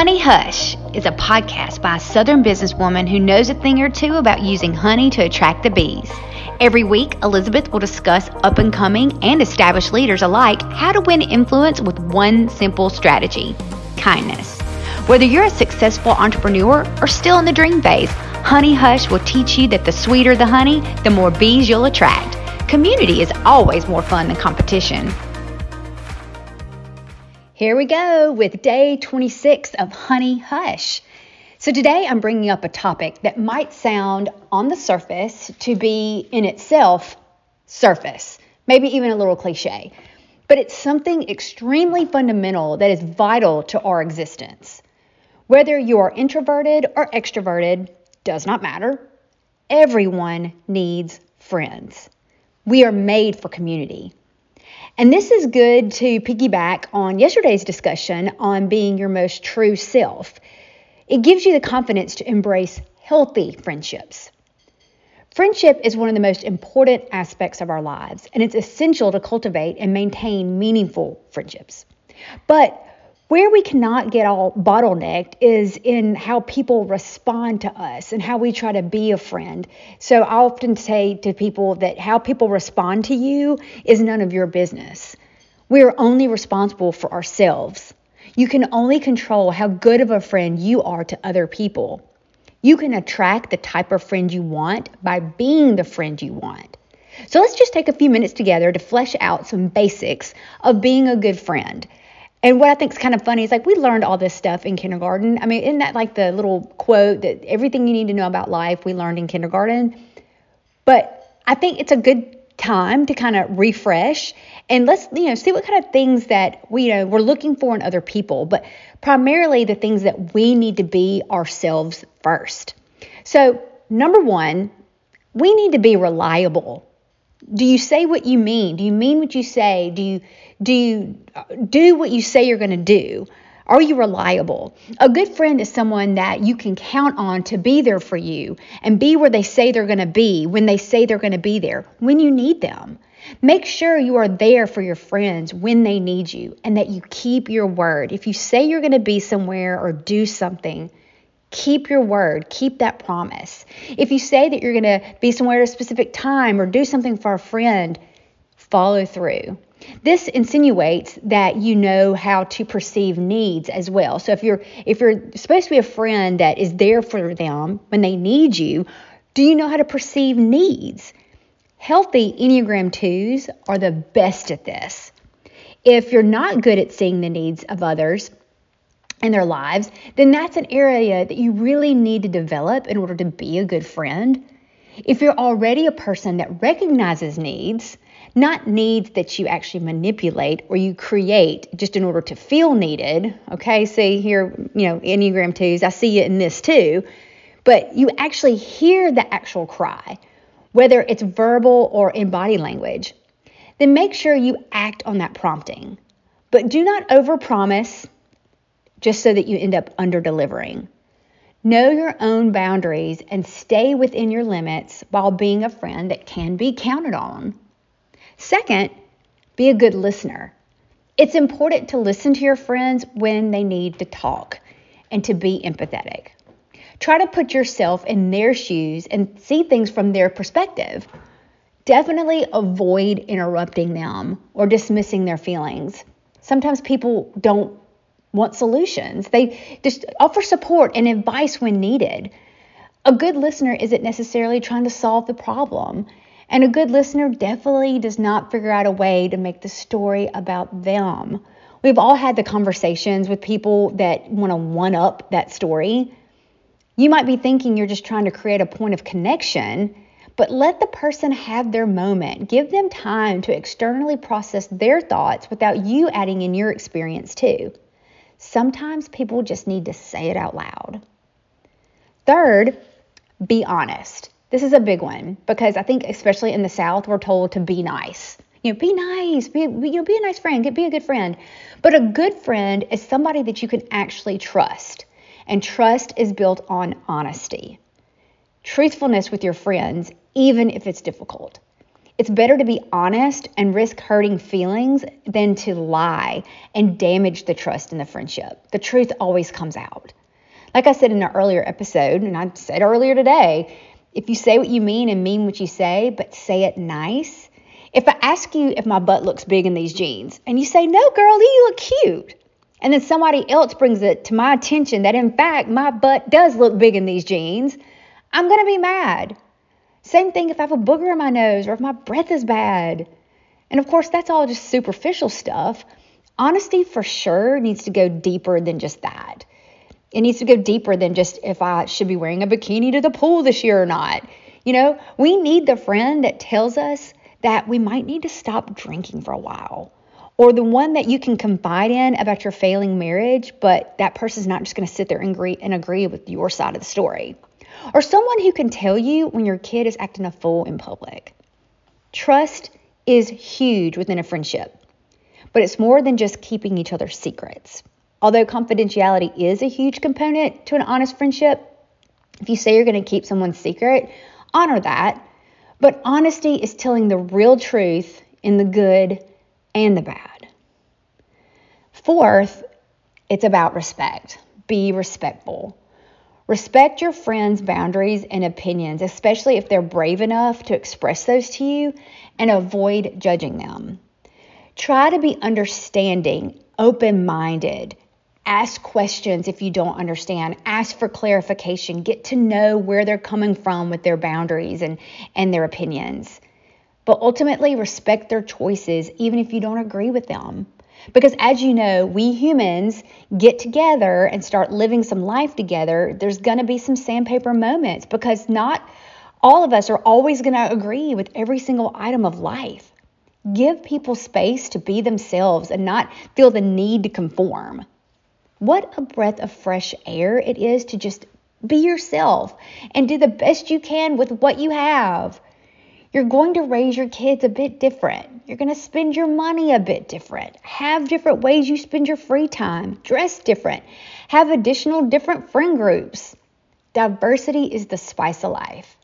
Honey Hush is a podcast by a Southern businesswoman who knows a thing or two about using honey to attract the bees. Every week, Elizabeth will discuss up and coming and established leaders alike how to win influence with one simple strategy kindness. Whether you're a successful entrepreneur or still in the dream phase, Honey Hush will teach you that the sweeter the honey, the more bees you'll attract. Community is always more fun than competition. Here we go with day 26 of Honey Hush. So, today I'm bringing up a topic that might sound on the surface to be in itself surface, maybe even a little cliche, but it's something extremely fundamental that is vital to our existence. Whether you are introverted or extroverted, does not matter. Everyone needs friends. We are made for community. And this is good to piggyback on yesterday's discussion on being your most true self. It gives you the confidence to embrace healthy friendships. Friendship is one of the most important aspects of our lives, and it's essential to cultivate and maintain meaningful friendships. But where we cannot get all bottlenecked is in how people respond to us and how we try to be a friend. So I often say to people that how people respond to you is none of your business. We are only responsible for ourselves. You can only control how good of a friend you are to other people. You can attract the type of friend you want by being the friend you want. So let's just take a few minutes together to flesh out some basics of being a good friend. And what I think is kind of funny is like we learned all this stuff in kindergarten. I mean, isn't that like the little quote that everything you need to know about life we learned in kindergarten? But I think it's a good time to kind of refresh and let's you know see what kind of things that we you know we're looking for in other people, but primarily the things that we need to be ourselves first. So, number 1, we need to be reliable. Do you say what you mean? Do you mean what you say? Do you do you do what you say you're going to do? Are you reliable? A good friend is someone that you can count on to be there for you and be where they say they're going to be when they say they're going to be there when you need them. Make sure you are there for your friends when they need you and that you keep your word. If you say you're going to be somewhere or do something, keep your word, keep that promise. If you say that you're going to be somewhere at a specific time or do something for a friend, follow through. This insinuates that you know how to perceive needs as well. So if you're if you're supposed to be a friend that is there for them when they need you, do you know how to perceive needs? Healthy Enneagram 2s are the best at this. If you're not good at seeing the needs of others in their lives, then that's an area that you really need to develop in order to be a good friend. If you're already a person that recognizes needs, not needs that you actually manipulate or you create just in order to feel needed. Okay, see here, you know, Enneagram 2s, I see you in this too, but you actually hear the actual cry, whether it's verbal or in body language. Then make sure you act on that prompting. But do not overpromise just so that you end up under delivering. Know your own boundaries and stay within your limits while being a friend that can be counted on. Second, be a good listener. It's important to listen to your friends when they need to talk and to be empathetic. Try to put yourself in their shoes and see things from their perspective. Definitely avoid interrupting them or dismissing their feelings. Sometimes people don't want solutions, they just offer support and advice when needed. A good listener isn't necessarily trying to solve the problem. And a good listener definitely does not figure out a way to make the story about them. We've all had the conversations with people that want to one up that story. You might be thinking you're just trying to create a point of connection, but let the person have their moment. Give them time to externally process their thoughts without you adding in your experience too. Sometimes people just need to say it out loud. Third, be honest. This is a big one because I think, especially in the South, we're told to be nice. You know, be nice, be, you know, be a nice friend, be a good friend. But a good friend is somebody that you can actually trust. And trust is built on honesty, truthfulness with your friends, even if it's difficult. It's better to be honest and risk hurting feelings than to lie and damage the trust in the friendship. The truth always comes out. Like I said in an earlier episode, and I said earlier today, if you say what you mean and mean what you say, but say it nice. If I ask you if my butt looks big in these jeans and you say, no, girl, you look cute. And then somebody else brings it to my attention that in fact my butt does look big in these jeans, I'm going to be mad. Same thing if I have a booger in my nose or if my breath is bad. And of course, that's all just superficial stuff. Honesty for sure needs to go deeper than just that. It needs to go deeper than just if I should be wearing a bikini to the pool this year or not. You know, we need the friend that tells us that we might need to stop drinking for a while. Or the one that you can confide in about your failing marriage, but that person's not just going to sit there and agree, and agree with your side of the story or someone who can tell you when your kid is acting a fool in public. Trust is huge within a friendship, but it's more than just keeping each other's secrets. Although confidentiality is a huge component to an honest friendship, if you say you're going to keep someone's secret, honor that. But honesty is telling the real truth in the good and the bad. Fourth, it's about respect. Be respectful. Respect your friends' boundaries and opinions, especially if they're brave enough to express those to you, and avoid judging them. Try to be understanding, open minded. Ask questions if you don't understand. Ask for clarification. Get to know where they're coming from with their boundaries and, and their opinions. But ultimately, respect their choices, even if you don't agree with them. Because as you know, we humans get together and start living some life together. There's going to be some sandpaper moments because not all of us are always going to agree with every single item of life. Give people space to be themselves and not feel the need to conform. What a breath of fresh air it is to just be yourself and do the best you can with what you have. You're going to raise your kids a bit different. You're going to spend your money a bit different. Have different ways you spend your free time. Dress different. Have additional different friend groups. Diversity is the spice of life.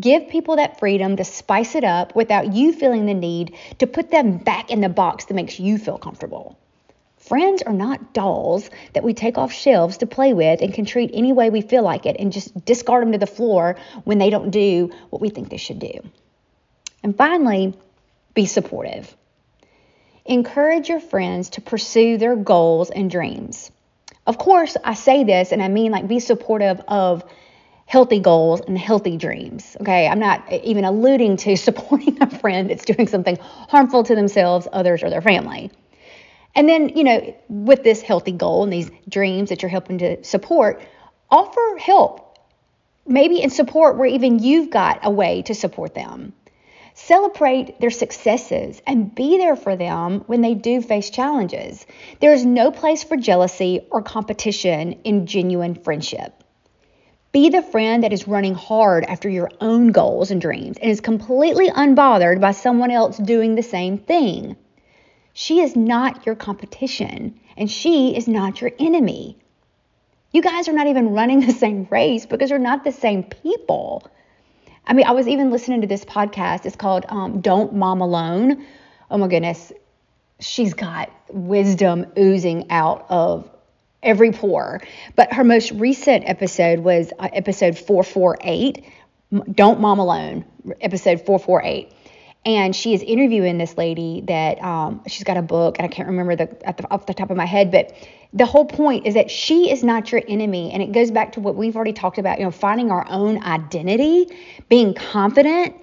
Give people that freedom to spice it up without you feeling the need to put them back in the box that makes you feel comfortable. Friends are not dolls that we take off shelves to play with and can treat any way we feel like it and just discard them to the floor when they don't do what we think they should do. And finally, be supportive. Encourage your friends to pursue their goals and dreams. Of course, I say this and I mean like be supportive of healthy goals and healthy dreams. Okay, I'm not even alluding to supporting a friend that's doing something harmful to themselves, others, or their family. And then, you know, with this healthy goal and these dreams that you're helping to support, offer help. Maybe in support where even you've got a way to support them. Celebrate their successes and be there for them when they do face challenges. There is no place for jealousy or competition in genuine friendship. Be the friend that is running hard after your own goals and dreams and is completely unbothered by someone else doing the same thing. She is not your competition and she is not your enemy. You guys are not even running the same race because you're not the same people. I mean, I was even listening to this podcast. It's called um, Don't Mom Alone. Oh my goodness. She's got wisdom oozing out of every pore. But her most recent episode was uh, episode 448, Don't Mom Alone, episode 448 and she is interviewing this lady that um, she's got a book and i can't remember the, the, off the top of my head but the whole point is that she is not your enemy. And it goes back to what we've already talked about you know finding our own identity being confident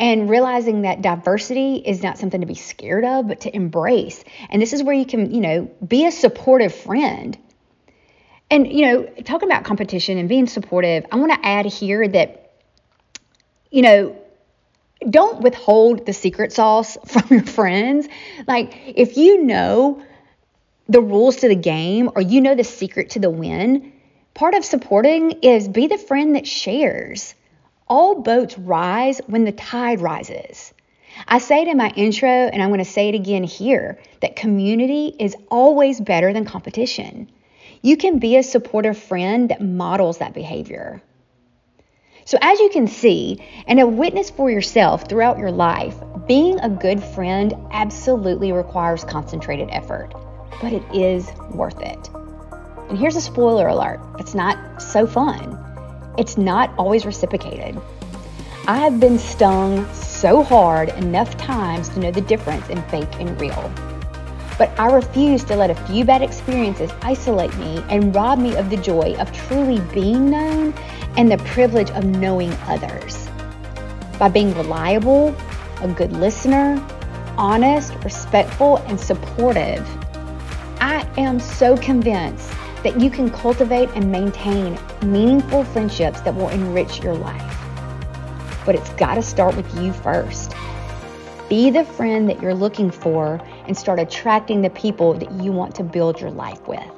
and realizing that diversity is not something to be scared of but to embrace. And this is where you can you know be a supportive friend. And you know talking about competition and being supportive i want to add here that you know don't withhold the secret sauce from your friends. Like, if you know the rules to the game or you know the secret to the win, part of supporting is be the friend that shares. All boats rise when the tide rises. I say it in my intro, and I'm going to say it again here that community is always better than competition. You can be a supportive friend that models that behavior. So, as you can see and have witnessed for yourself throughout your life, being a good friend absolutely requires concentrated effort, but it is worth it. And here's a spoiler alert it's not so fun, it's not always reciprocated. I have been stung so hard enough times to know the difference in fake and real. But I refuse to let a few bad experiences isolate me and rob me of the joy of truly being known and the privilege of knowing others. By being reliable, a good listener, honest, respectful, and supportive, I am so convinced that you can cultivate and maintain meaningful friendships that will enrich your life. But it's got to start with you first. Be the friend that you're looking for and start attracting the people that you want to build your life with.